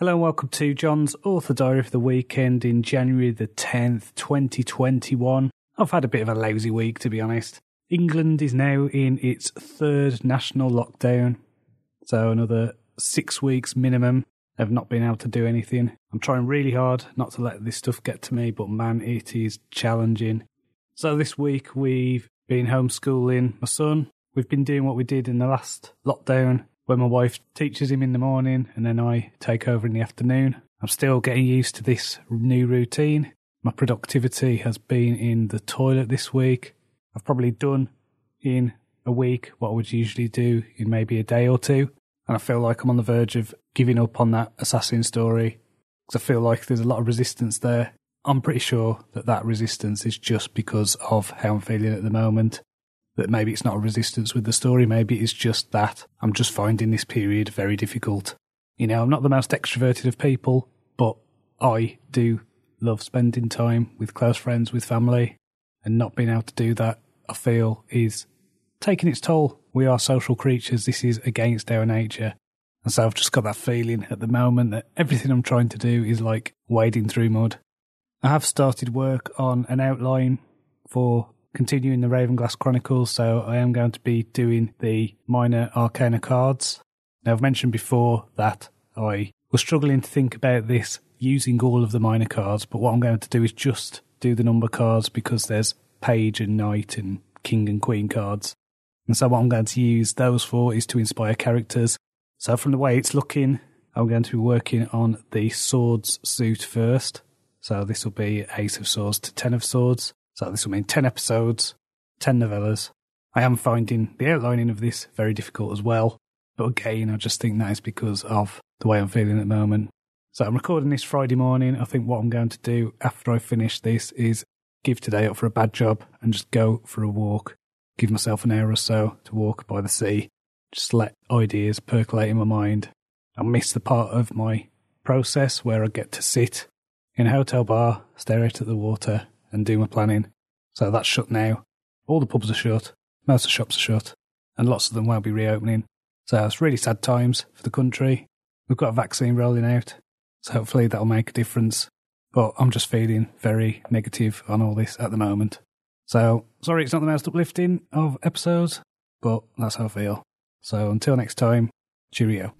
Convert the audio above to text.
Hello and welcome to John's Author Diary for the weekend in January the 10th, 2021. I've had a bit of a lousy week, to be honest. England is now in its third national lockdown, so another six weeks minimum of not being able to do anything. I'm trying really hard not to let this stuff get to me, but man, it is challenging. So this week we've been homeschooling my son. We've been doing what we did in the last lockdown where my wife teaches him in the morning and then I take over in the afternoon. I'm still getting used to this new routine. My productivity has been in the toilet this week. I've probably done in a week what I would usually do in maybe a day or two. And I feel like I'm on the verge of giving up on that assassin story because I feel like there's a lot of resistance there. I'm pretty sure that that resistance is just because of how I'm feeling at the moment that maybe it's not a resistance with the story, maybe it's just that I'm just finding this period very difficult. You know, I'm not the most extroverted of people, but I do love spending time with close friends, with family, and not being able to do that, I feel, is taking its toll. We are social creatures, this is against our nature. And so I've just got that feeling at the moment that everything I'm trying to do is like wading through mud. I have started work on an outline for continuing the Ravenglass Chronicles, so I am going to be doing the minor arcana cards. Now, I've mentioned before that I was struggling to think about this using all of the minor cards, but what I'm going to do is just do the number cards because there's page and knight and king and queen cards. And so, what I'm going to use those for is to inspire characters. So, from the way it's looking, I'm going to be working on the swords suit first. So, this will be Ace of Swords to Ten of Swords. So this will mean 10 episodes, 10 novellas. I am finding the outlining of this very difficult as well. But again, I just think that is because of the way I'm feeling at the moment. So I'm recording this Friday morning. I think what I'm going to do after I finish this is give today up for a bad job and just go for a walk. Give myself an hour or so to walk by the sea. Just let ideas percolate in my mind. I miss the part of my process where I get to sit in a hotel bar, stare out at the water, and do my planning. So that's shut now. All the pubs are shut, most of the shops are shut, and lots of them won't be reopening. So it's really sad times for the country. We've got a vaccine rolling out, so hopefully that'll make a difference. But I'm just feeling very negative on all this at the moment. So sorry it's not the most uplifting of episodes, but that's how I feel. So until next time, cheerio.